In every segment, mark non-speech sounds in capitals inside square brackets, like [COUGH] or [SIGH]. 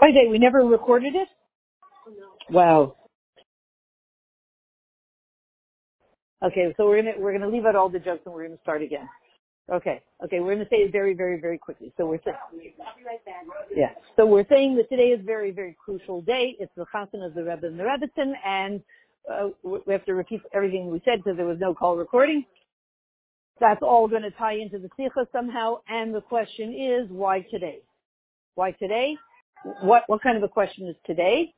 By the way, we never recorded it? Wow. Okay, so we're gonna we're gonna leave out all the jokes and we're gonna start again. Okay, okay, we're gonna say it very, very, very quickly. So we're saying, yeah. So we're saying that today is very, very crucial day. It's the chassan of the Rebbe and the Rebbetzin, and uh, we have to repeat everything we said because there was no call recording. That's all going to tie into the sikha somehow. And the question is, why today? Why today? What what kind of a question is today?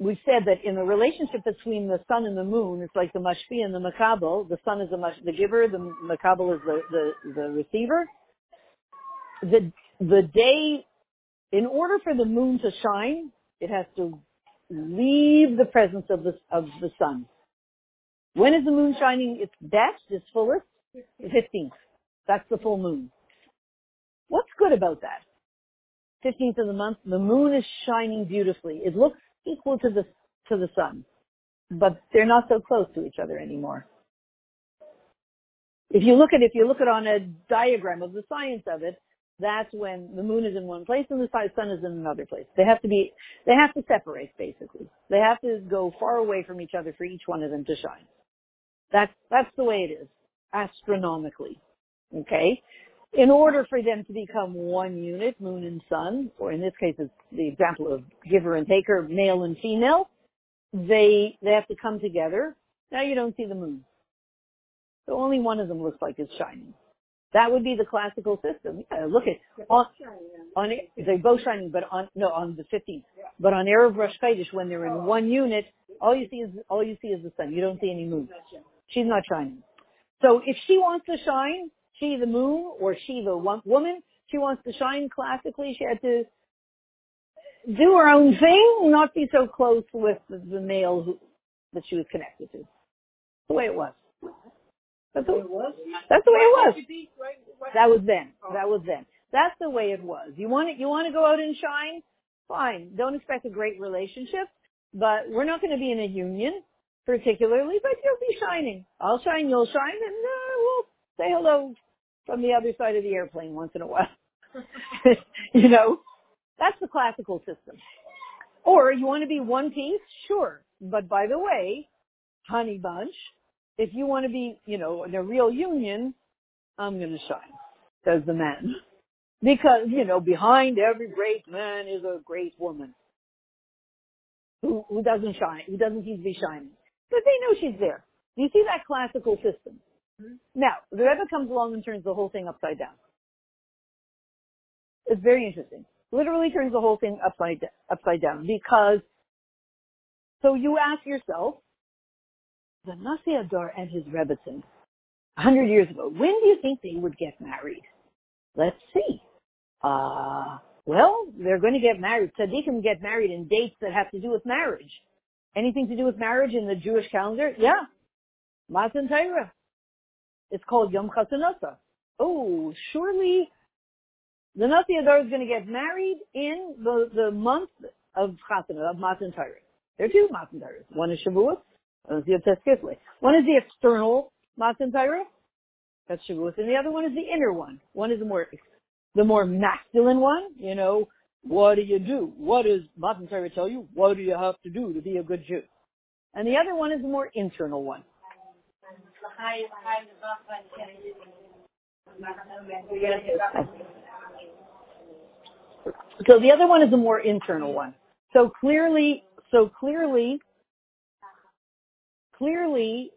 we said that in the relationship between the sun and the moon, it's like the mashpi and the makabel. The sun is the, mash, the giver, the makabel is the, the, the receiver. The, the day, in order for the moon to shine, it has to leave the presence of the, of the sun. When is the moon shining its best, its fullest? The 15th. That's the full moon. What's good about that? 15th of the month, the moon is shining beautifully. It looks equal to the to the sun, but they're not so close to each other anymore. If you look at if you look at on a diagram of the science of it, that's when the moon is in one place and the sun is in another place. They have to be they have to separate basically. They have to go far away from each other for each one of them to shine. That's that's the way it is astronomically. Okay? In order for them to become one unit, moon and sun, or in this case it's the example of giver and taker, male and female, they, they have to come together. Now you don't see the moon. So only one of them looks like it's shining. That would be the classical system. Yeah, look at on, on they're both shining, but on no on the 15th. But on erev Rosh Chodesh, when they're in one unit, all you see is all you see is the sun. You don't see any moon. She's not shining. So if she wants to shine, she the moon or she the woman, she wants to shine classically. She had to do her own thing, not be so close with the, male who, that she was connected to. The way it was. That's the, that's the way it was. That was then. That was then. That's the way it was. You want to, you want to go out and shine? Fine. Don't expect a great relationship, but we're not going to be in a union particularly, but you'll be shining. I'll shine, you'll shine, and uh, we'll say hello from the other side of the airplane once in a while. [LAUGHS] [LAUGHS] you know, that's the classical system. Or you want to be one piece? Sure. But by the way, honey bunch, if you want to be, you know, in a real union, I'm going to shine, says the man. Because, you know, behind every great man is a great woman who, who doesn't shine, who doesn't seem to be shining. But they know she's there. You see that classical system? Now, the Rebbe comes along and turns the whole thing upside down. It's very interesting. Literally turns the whole thing upside upside down because. So you ask yourself, the Nasi Hador and his Rebbetzin, a hundred years ago, when do you think they would get married? Let's see. Uh, well, they're going to get married. Tzaddikim get married in dates that have to do with marriage. Anything to do with marriage in the Jewish calendar? Yeah. Matan Torah. It's called Yom Chasanasa. Oh, surely the Nasi Hador is going to get married in the, the month of Chasana, of Matan Torah. There are two Matan Torahs. One is Shavuot, one is Yud Tes Kislev. One is the external Matan Torah, that's Shavuot, and the other one is the inner one. One is the more, the more masculine one, you know, what do you do? What does Matan Torah tell you? What do you have to do to be a good Jew? And the other one is the more internal one. So the other one is a more internal one. So clearly, so clearly, clearly,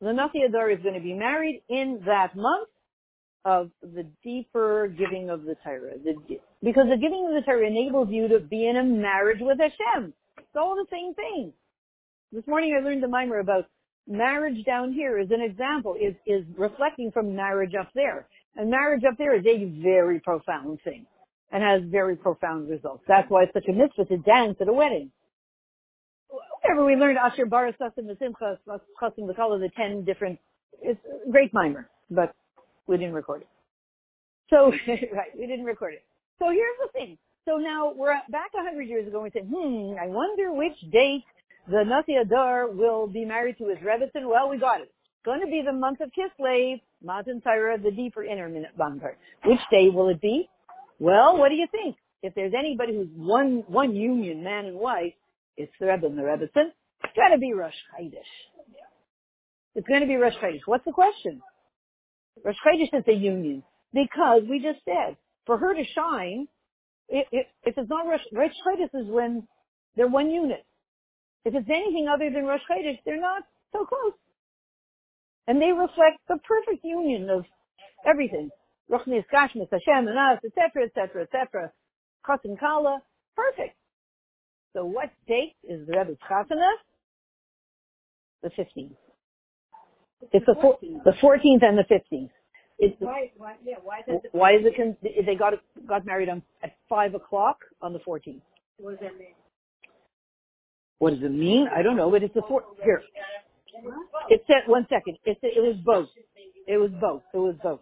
the Nasi Hador is going to be married in that month of the deeper giving of the Torah. The, because the giving of the Torah enables you to be in a marriage with Hashem. It's all the same thing. This morning I learned the mimer about marriage down here is an example, is, is reflecting from marriage up there. And marriage up there is a very profound thing and has very profound results. That's why it's such a mitzvah to dance at a wedding. Whatever we learned, Asher Barasas and the Simchas, Chasim, the color, of the ten different, it's a great mimer, but we didn't record it. So, [LAUGHS] right, we didn't record it. So here's the thing. So now we're back a hundred years ago and we said, hmm, I wonder which date the Nasi Hador will be married to his Rebbetzin. Well, we got it. It's going to be the month of Kislev, Matan Torah, the deeper inner Matan Which day will it be? Well, what do you think? if there's anybody who's one, one union, man and wife, it's the Rebbe and the Rebbetzin. It's gotta be Rosh Chodesh. It's gonna be Rosh Chodesh. What's the question? Rosh Chodesh is a union. Because we just said, for her to shine, if, if, if it's not Rosh, Rosh Chodesh is when they're one unit. If it's anything other than Rosh Chodesh, they're not so close. And they reflect the perfect union of everything. Ruchnis, Gashmis, Hashem, and us, etc., etc., etc. Chas and Kala, perfect. So what date is the Rebbe's Chasana? The 15th. It's the, four, the 14th and the 15th. It's, Why, why, yeah, why it, why is it, con- they got, got married on, at 5 o'clock on the 14th. what does that mean? What does it mean? I don't know, but it's the four, here. It said, one second, it, said- it was both. It was both. It was both.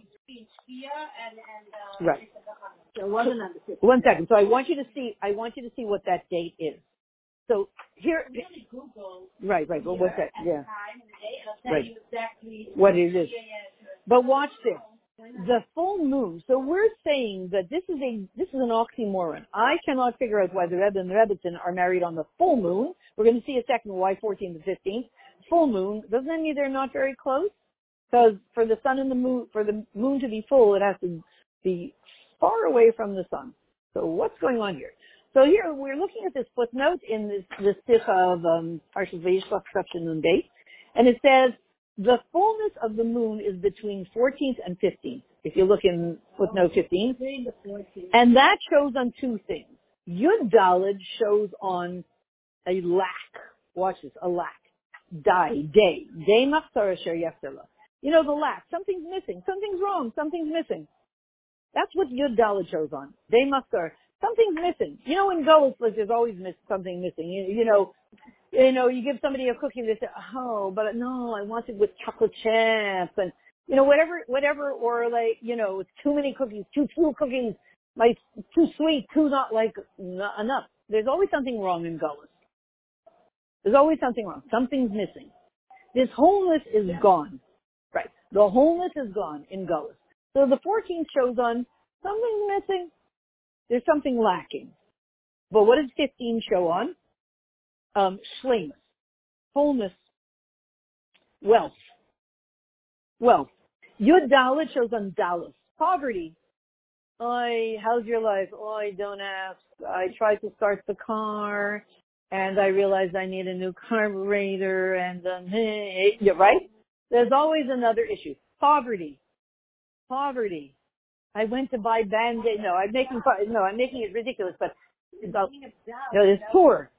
Right. Wasn't on the fifth. One second. So I want you to see, I want you to see what that date is. So here, right, right, but what's that? Yeah. Right. What it is. But watch this. The full moon. So we're saying that this is a this is an oxymoron. I cannot figure out why the Rebbe and the Rebbetzin are married on the full moon. We're going to see a second why 14th and 15th. Full moon doesn't that mean they're not very close? Because for the sun and the moon, for the moon to be full, it has to be far away from the sun. So what's going on here? So here we're looking at this footnote in this this sikha of um, Parshas Vayishlach section and date, and it says the fullness of the moon is between 14th and 15th. If you look in footnote 15, Between the fourteenth. and that shows on two things. Yud Dalid shows on a lack. Watch this, a lack. Die, day. Day machzor asher. You know, the lack. Something's missing. Something's wrong. Something's missing. That's what Yud Dalid shows on. Day machzor. Something's missing. You know, in like there's always miss, something missing. You, you know, you know, you give somebody a cookie, they say, oh, but no, I want it with chocolate chips and, you know, whatever, whatever, or like, you know, it's too many cookies, too few cookies, like, too sweet, too not like, not enough. There's always something wrong in Golos. There's always something wrong. Something's missing. This wholeness is gone. Right. The wholeness is gone in Golos. So the 14th shows on something's missing. There's something lacking. But what does 15 show on? Um, shlemus, wholeness, wealth, wealth. Yud Dalit shows on Dallas, poverty. Oi, how's your life? Oh, I don't ask. I tried to start the car and I realized I need a new carburetor and um, hey, yeah, right? There's always another issue. Poverty. Poverty. I went to buy band-aid. No, I'm making, no, I'm making it ridiculous, but no, it's poor.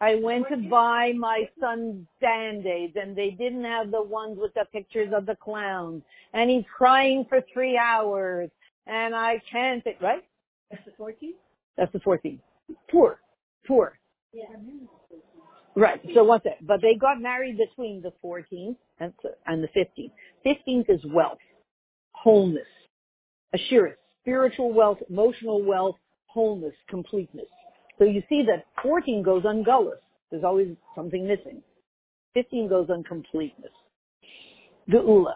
I went to buy my son's band-aids and they didn't have the ones with the pictures of the clowns and he's crying for three hours and I can't, right? That's the fourteenth? That's the 14th. Poor. Poor. Yeah. Right. So what's it? But they got married between the 14th and, and the 15th. 15th is wealth, wholeness, assurance, spiritual wealth, emotional wealth, wholeness, completeness. So you see that 14 goes on gullus. There's always something missing. 15 goes on completeness. Geula.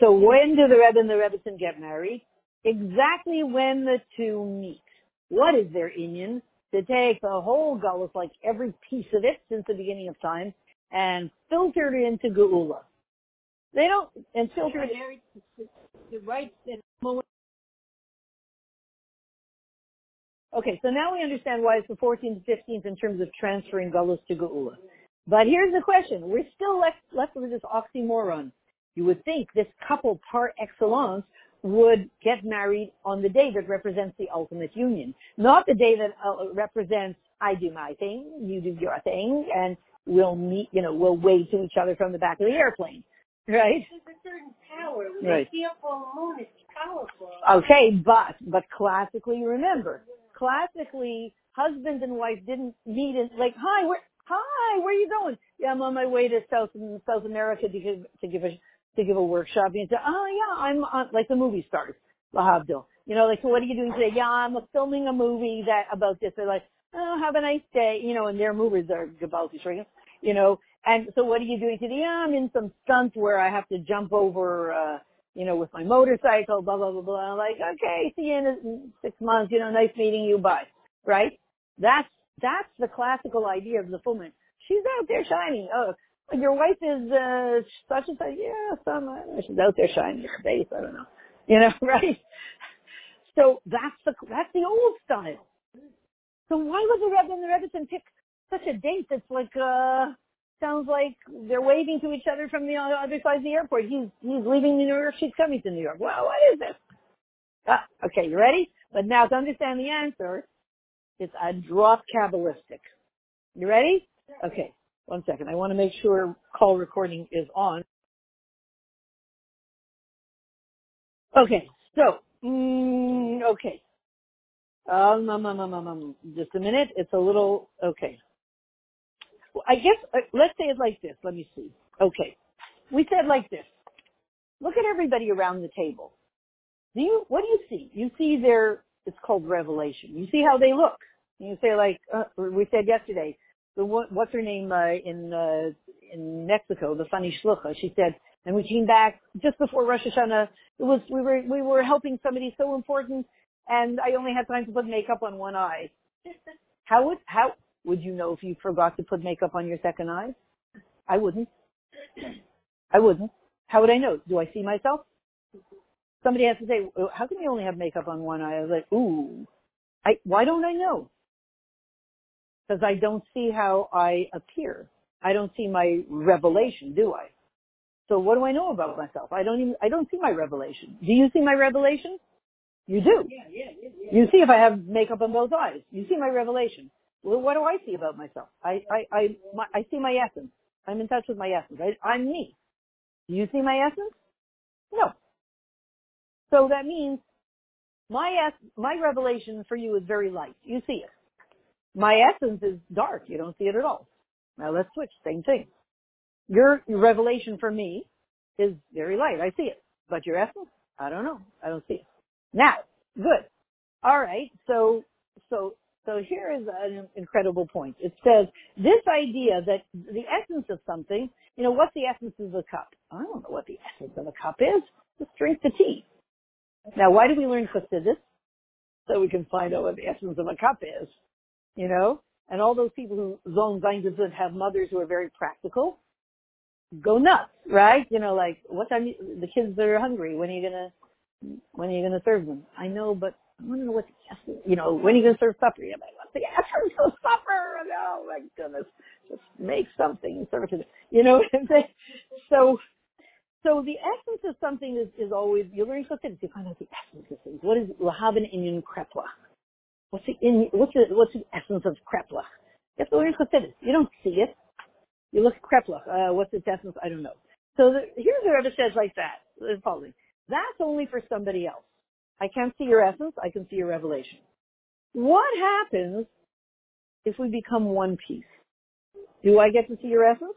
So when do the Rebbe and the Rebbetzin get married? Exactly when the two meet. What is their union? To take the whole gullus, like every piece of it since the beginning of time, and filter it into Geula. They don't, and filter it, The right, and Okay, so now we understand why it's the 14th and 15th in terms of transferring Gullus to Geula. But here's the question. We're still left, left with this oxymoron. You would think this couple par excellence would get married on the day that represents the ultimate union, not the day that uh, represents I do my thing, you do your thing, and we'll meet, you know, we'll wave to each other from the back of the airplane, right? there's a certain power. When Right. a full moon, it's powerful. Okay, but but classically, remember, classically, husband and wife didn't meet in like, hi, where, hi, where are you going? Yeah, I'm on my way to South South America to give to give a to give a workshop. And say, oh yeah, I'm on, like the movie stars, Lahabdil. You know, like, so what are you doing today? Yeah, I'm filming a movie that about this. They're like, oh, have a nice day. You know, and their movies are about to you know. And so what are you doing today? Yeah, I'm in some stunt where I have to jump over. uh you know, with my motorcycle, blah, blah, blah, blah. I'm like, okay, see you in six months, you know, nice meeting you, bye. Right? That's, that's the classical idea of the moon. She's out there shining. Oh, your wife is, uh, such and such. Yeah, some, she's out there shining her face. I don't know. You know, [LAUGHS] right? So that's the, that's the old style. So why would the Rebbe and the Rebbetzin pick such a date that's like, uh, sounds like they're waving to each other from the other side of the airport. He's, he's leaving New York. She's coming to New York. Well, what is this? Ah, okay, you ready? But now to understand the answer, it's a drop Kabbalistic. You ready? Okay, one second. I want to make sure call recording is on. Okay, so, mm, okay. Um, um, um, um, um, um, just a minute. It's a little, okay. I guess, uh, let's say it like this. Let me see. Okay. We said like this. Look at everybody around the table. Do you, what do you see? You see their, it's called revelation. You see how they look. You say like, uh, we said yesterday, the what's her name uh, in uh, in Mexico, the funny shlucha. She said, and we came back just before Rosh Hashanah. It was we were we were helping somebody so important, and I only had time to put makeup on one eye. How would how would you know if you forgot to put makeup on your second eye? I wouldn't. I wouldn't. How would I know? Do I see myself? Somebody has to say, "How can you only have makeup on one eye?" I was like, "Ooh, I why don't I know?" because I don't see how I appear. I don't see my revelation, do I? So what do I know about myself? I don't even, I don't see my revelation. Do you see my revelation? You do. Yeah, yeah, yeah, yeah. You see if I have makeup on both eyes. You see my revelation. Well, what do I see about myself? I, I, I, my, I see my essence. I'm in touch with my essence. I, I'm me. Do you see my essence? No. So that means my es- my revelation for you is very light. You see it. My essence is dark. You don't see it at all. Now let's switch. Same thing. Your revelation for me is very light. I see it. But your essence, I don't know. I don't see it. Now, good. All right. So, so, so here is an incredible point. It says this idea that the essence of something, you know, what's the essence of a cup? I don't know what the essence of a cup is. Just drink the tea. Now, why do we learn Chassidus? So we can find out what the essence of a cup is you know, and all those people who zone Zion have mothers who are very practical, go nuts, right? You know, like what time you, the kids are hungry. When are you gonna when are you gonna serve them? I know, but I want to know what the essence. You know, when are you gonna serve supper? You're like, what's the essence [LAUGHS] of supper? Oh my goodness, just make something and serve it to them. You know [LAUGHS] what I'm saying? So. So the essence of something is, is always, you learn something, you find out the essence of things. What is Lahavan Inyan Krepla? What's the in, what's the, what's the essence of Kreplach? You have to learn Chassidus. You don't see it. You look at Kreplach. Uh, what's its essence? I don't know. So the, here's the Rebbe says like that. The following. That's only for somebody else. I can't see your essence. I can see your revelation. What happens if we become one piece? Do I get to see your essence?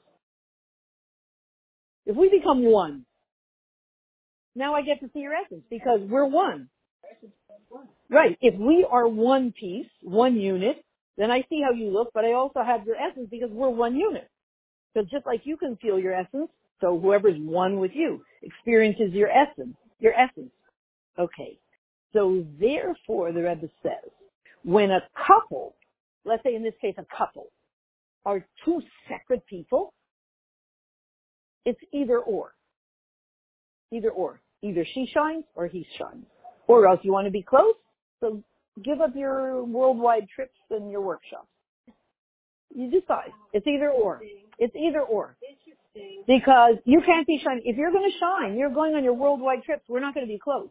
If we become one, now I get to see your essence because we're one. Right. If we are one piece, one unit, then I see how you look, but I also have your essence because we're one unit. So just like you can feel your essence, so whoever's one with you experiences your essence, your essence. Okay. So therefore, the Rebbe says, when a couple, let's say in this case a couple, are two separate people, it's either or. Either or. Either she shines or he shines. Or else you want to be close, so give up your worldwide trips and your workshops. You decide. It's either or. It's either or. Because you can't be shining. If you're going to shine, you're going on your worldwide trips. We're not going to be close.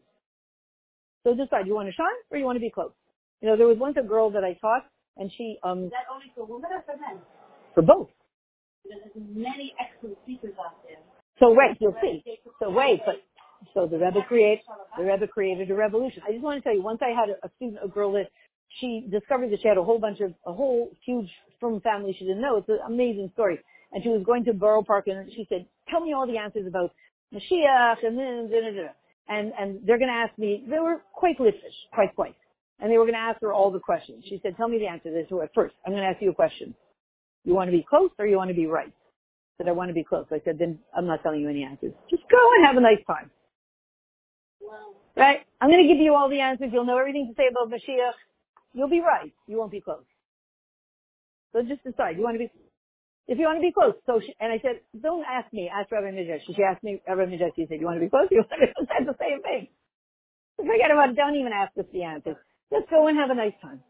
So decide. You want to shine or you want to be close? You know, there was once a girl that I taught and she, um. Is that only for women or for men? For both. There's many excellent speakers out there. So wait, you'll see. So wait, but so the Rebbe created, the Rebbe created a revolution. I just want to tell you, once I had a, a student, a girl that she discovered that she had a whole bunch of, a whole huge from family she didn't know. It's an amazing story. And she was going to Borough Park and she said, tell me all the answers about Mashiach and then, and, and they're going to ask me, they were quite litfish, quite, quite. And they were going to ask her all the questions. She said, tell me the answers to it. First, I'm going to ask you a question. You want to be close or you want to be right? I said, I want to be close. I said, then I'm not telling you any answers. Just go and have a nice time. Wow. Right? I'm going to give you all the answers. You'll know everything to say about Mashiach. You'll be right. You won't be close. So just decide. You want to be, if you want to be close. So, she, and I said, don't ask me. Ask Rabbi Mijesh. She asked me, Rabbi Mijesh, she said, you want to be close? You want to, that's the same thing. Forget about it. Don't even ask us the answers. Just go and have a nice time.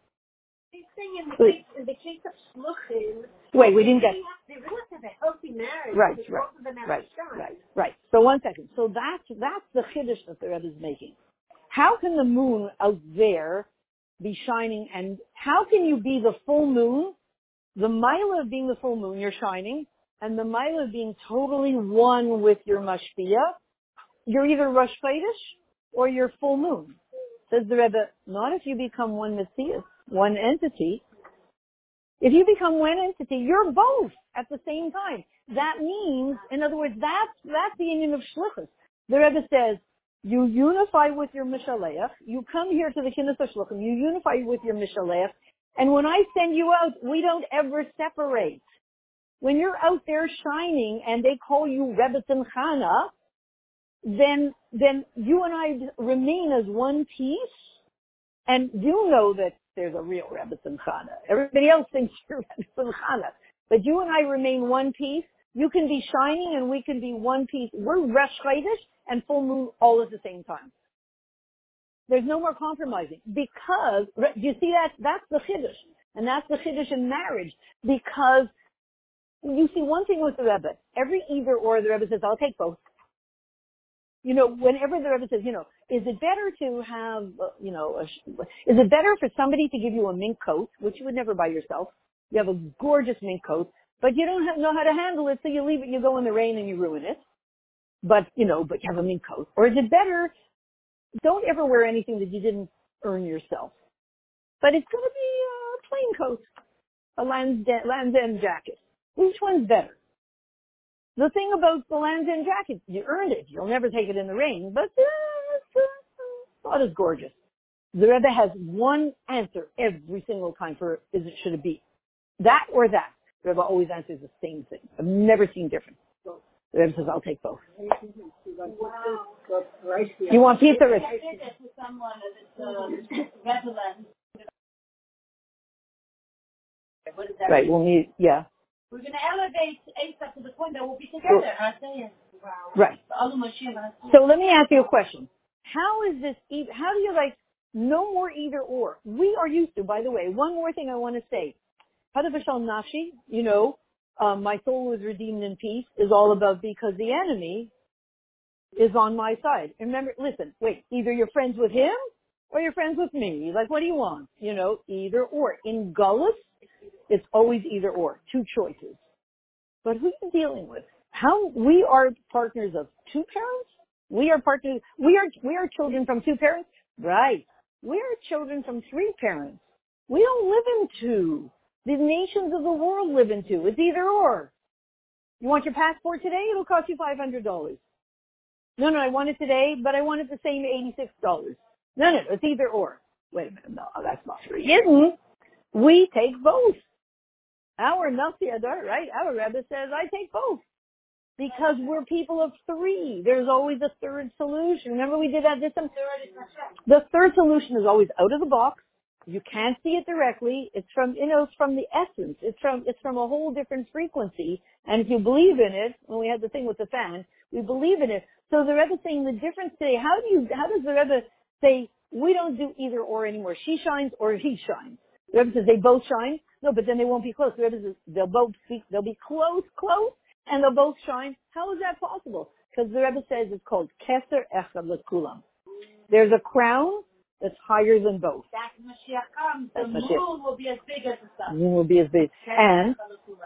In the case, in the case of shluchim, Wait, we didn't get, they really have a healthy marriage. Right, right, right, right, right. So one second. So that's, that's the chiddush that the Rebbe is making. How can the moon out there be shining and how can you be the full moon? The mile of being the full moon, you're shining, and the mile of being totally one with your mashpia, you're either Rosh or you're full moon. Says the Rebbe, not if you become one Messias, one entity. If you become one entity, you're both at the same time. That means, in other words, that's, that's the union of Shlichus. The Rebbe says, you unify with your Mishaleach, you come here to the Kinus Shluchim, you unify with your Mishaleach, and when I send you out, we don't ever separate. When you're out there shining and they call you Rebbe Chana, then, then you and I remain as one piece, and you know that there's a real Rebbe Chana. Everybody else thinks you're [LAUGHS] Rebbe Chana. But you and I remain one piece. You can be shining and we can be one piece. We're Rosh and full moon all at the same time. There's no more compromising because, you see that? That's the chiddush. And that's the chiddush in marriage because you see one thing with the Rebbe. Every either or the Rebbe says, I'll take both. You know, whenever the Rebbe says, you know, is it better to have, uh, you know, a, is it better for somebody to give you a mink coat, which you would never buy yourself? You have a gorgeous mink coat, but you don't have, know how to handle it, so you leave it, you go in the rain and you ruin it. But, you know, but you have a mink coat. Or is it better, don't ever wear anything that you didn't earn yourself. But it's going to be a plain coat, a Land's, Land's End jacket. Which one's better? The thing about the Land's End jacket, you earned it. You'll never take it in the rain, but uh, it's not as gorgeous. The Rebbe has one answer every single time for is it should it be that or that. The Rebbe always answers the same thing. I've never seen different. The Rebbe says, I'll take both. You want pizza? Rich? I did this someone that's uh, Netherlands. What is that? Right, we'll need, yeah, We're going to elevate ASAP to the point that we'll be together. I. Wow. right. So let me ask you a question. How is this, e- how do you like, no more either or? We are used to, by the way, one more thing I want to say. Hadavashal Nafshi, you know, um, my soul was redeemed in peace is all about because the enemy is on my side. Remember, listen, wait, either you're friends with him or you're friends with me. Like, what do you want? You know, either or. In Gullus, it's always either or. Two choices. But who are you dealing with? How, we are partners of two parents? We are partners, we are, we are children from two parents? Right. We are children from three parents. We don't live in two. The nations of the world live in two. It's either or. You want your passport today? It'll cost you $500. No, no, I want it today, but I want it the same $86. No, no, it's either or. Wait a minute, no, that's not true. Isn't. We take both. Our Nasi Hador, right? Our Rebbe says, I take both. Because we're people of three. There's always a third solution. Remember we did that this time? The third solution is always out of the box. You can't see it directly. It's from, you know, it's from the essence. It's from, it's from a whole different frequency. And if you believe in it, when we had the thing with the fan, we believe in it. So the Rebbe saying the difference today, how do you, how does the Rebbe say, we don't do either or anymore. She shines or he shines. The Rebbe says they both shine. No, but then they won't be close. The Rebbe says they'll both speak, they'll be close, close, and they'll both shine. How is that possible? Because the Rebbe says it's called Keser Echad Lekulam. There's a crown that's higher than both. That Mashiach comes, the Mashiach. moon will be as big as the sun. Moon will be as big. And,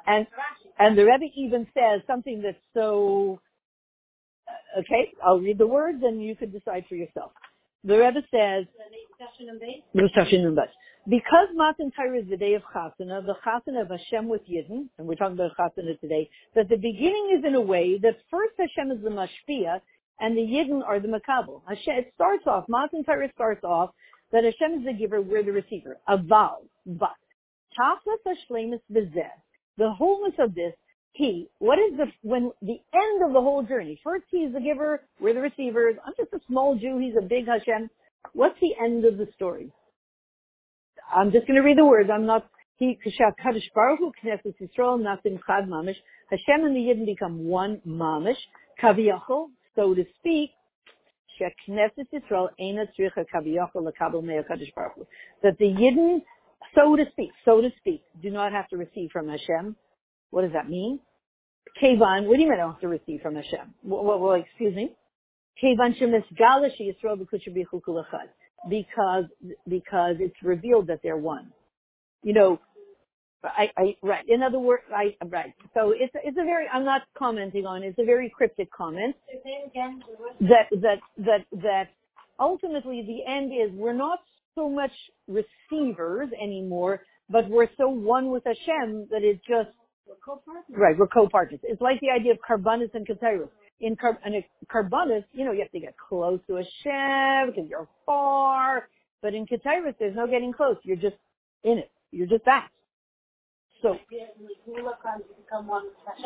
and, and the Rebbe even says something that's so, okay, I'll read the words and you can decide for yourself. The Rebbe says, because Matan Torah is the day of Chasana, the Chasana of Hashem with Yidden, and we're talking about Chasana today, that the beginning is in a way that first Hashem is the Mashpia and the Yidden are the Makabel. Hashem, it starts off, Matan Torah starts off that Hashem is the giver, we're the receiver. Aval, but. Tachlis Hashlemus Bezeh. The wholeness of this, he, what is the, when the end of the whole journey? First he's the giver, we're the receivers. I'm just a small Jew, he's a big Hashem. What's the end of the story? I'm just going to read the words. I'm not, he, Kaddish Baruch Hu, Knesset Yisrael, Nasim Chad Mamish. Hashem and the Yidden become one Mamish. Kaviyachol, so to speak, That the Yidden, so to speak, so to speak, do not have to receive from Hashem. What does that mean? Kevan, what do you mean I don't have to receive from Hashem? Well, well, excuse me. Kevan Shemisgala Yisrael. Because, because it's revealed that they're one. You know, I, I, right. In other words, I, right. So it's, it's a very, I'm not commenting on it. It's a very cryptic comment. That, that, that, that ultimately the end is we're not so much receivers anymore, but we're so one with Hashem that it just co-partner Right, we're co-partners. It's like the idea of karbanis and keteris. In car- and you know, you have to get close to Hashem because you're far. But in keteris, there's no getting close. You're just in it. You're just that. So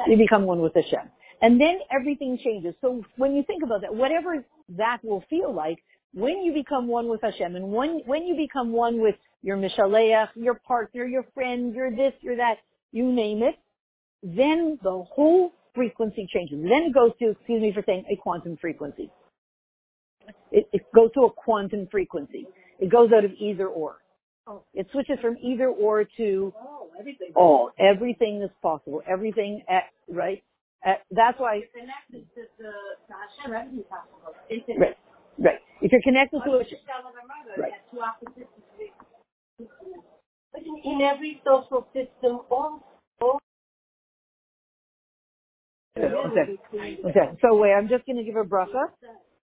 you become one with Hashem. And then everything changes. So when you think about that, whatever that will feel like, when you become one with Hashem and when, when you become one with your Mishaleach, your partner, your friend, your this, your that, you name it, then the whole frequency changes. Then it goes to, excuse me for saying, a quantum frequency. It, it goes to a quantum frequency. It goes out of either or. It switches from either or to all. Everything is possible. Everything at, right? At, that's why. Right. Right. If you're connected to a, right. In every social system, all, all Okay. Okay. So wait, I'm just going to give a bracha.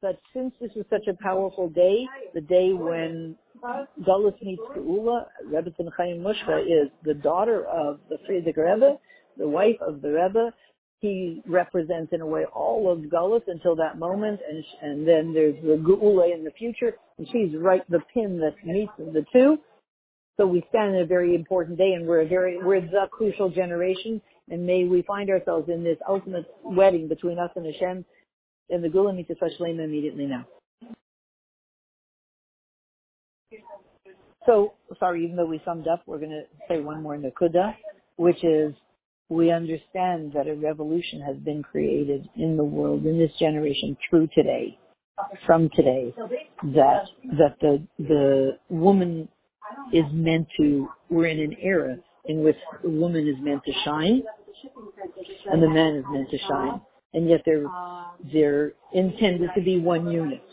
But since this is such a powerful day, the day when Gullus meets Geula, Rebbetzin Chaya Mushka is the daughter of the Frierdiker Rebbe, the wife of the Rebbe. He represents in a way all of Gullus until that moment, and and then there's the Geula in the future, and she's right the pin that meets the two. So we stand in a very important day, and we're a very we're the crucial generation and may we find ourselves in this ultimate wedding between us and Hashem and the Geula Mitzvah Shlema immediately now. So, sorry, even though we summed up, we're going to say one more Nakuda, which is we understand that a revolution has been created in the world, in this generation, through today, from today, that, that the, the woman is meant to, we're in an era in which the woman is meant to shine and the man is meant to shine. And yet they're, um, they're intended to be one unit.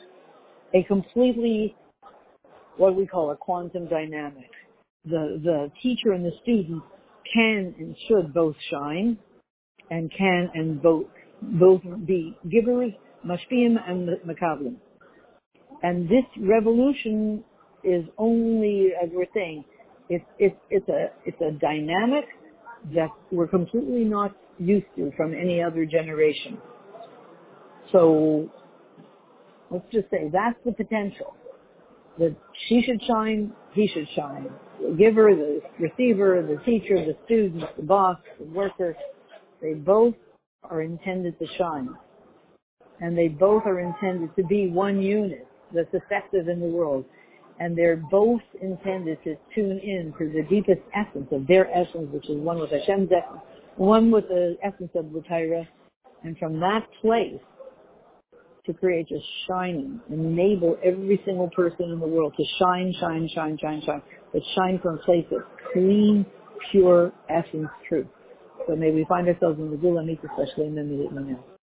A completely, what we call a quantum dynamic. The, the teacher and the student can and should both shine and can and both, both be givers, mashpiyim and makablim. And this revolution is only, as we're saying, it's, it's, it's a, it's a dynamic that we're completely not used to from any other generation. So let's just say that's the potential. That she should shine, he should shine. The giver, the receiver, the teacher, the student, the boss, the worker, they both are intended to shine. And they both are intended to be one unit that's effective in the world and they're both intended to tune in to the deepest essence of their essence, which is one with Hashem's essence, one with the essence of the Torah, and from that place to create just shining, enable every single person in the world to shine, shine, shine, shine, shine, but shine from a place of clean, pure essence truth. So may we find ourselves in the Geula Mitzvah, especially in the now.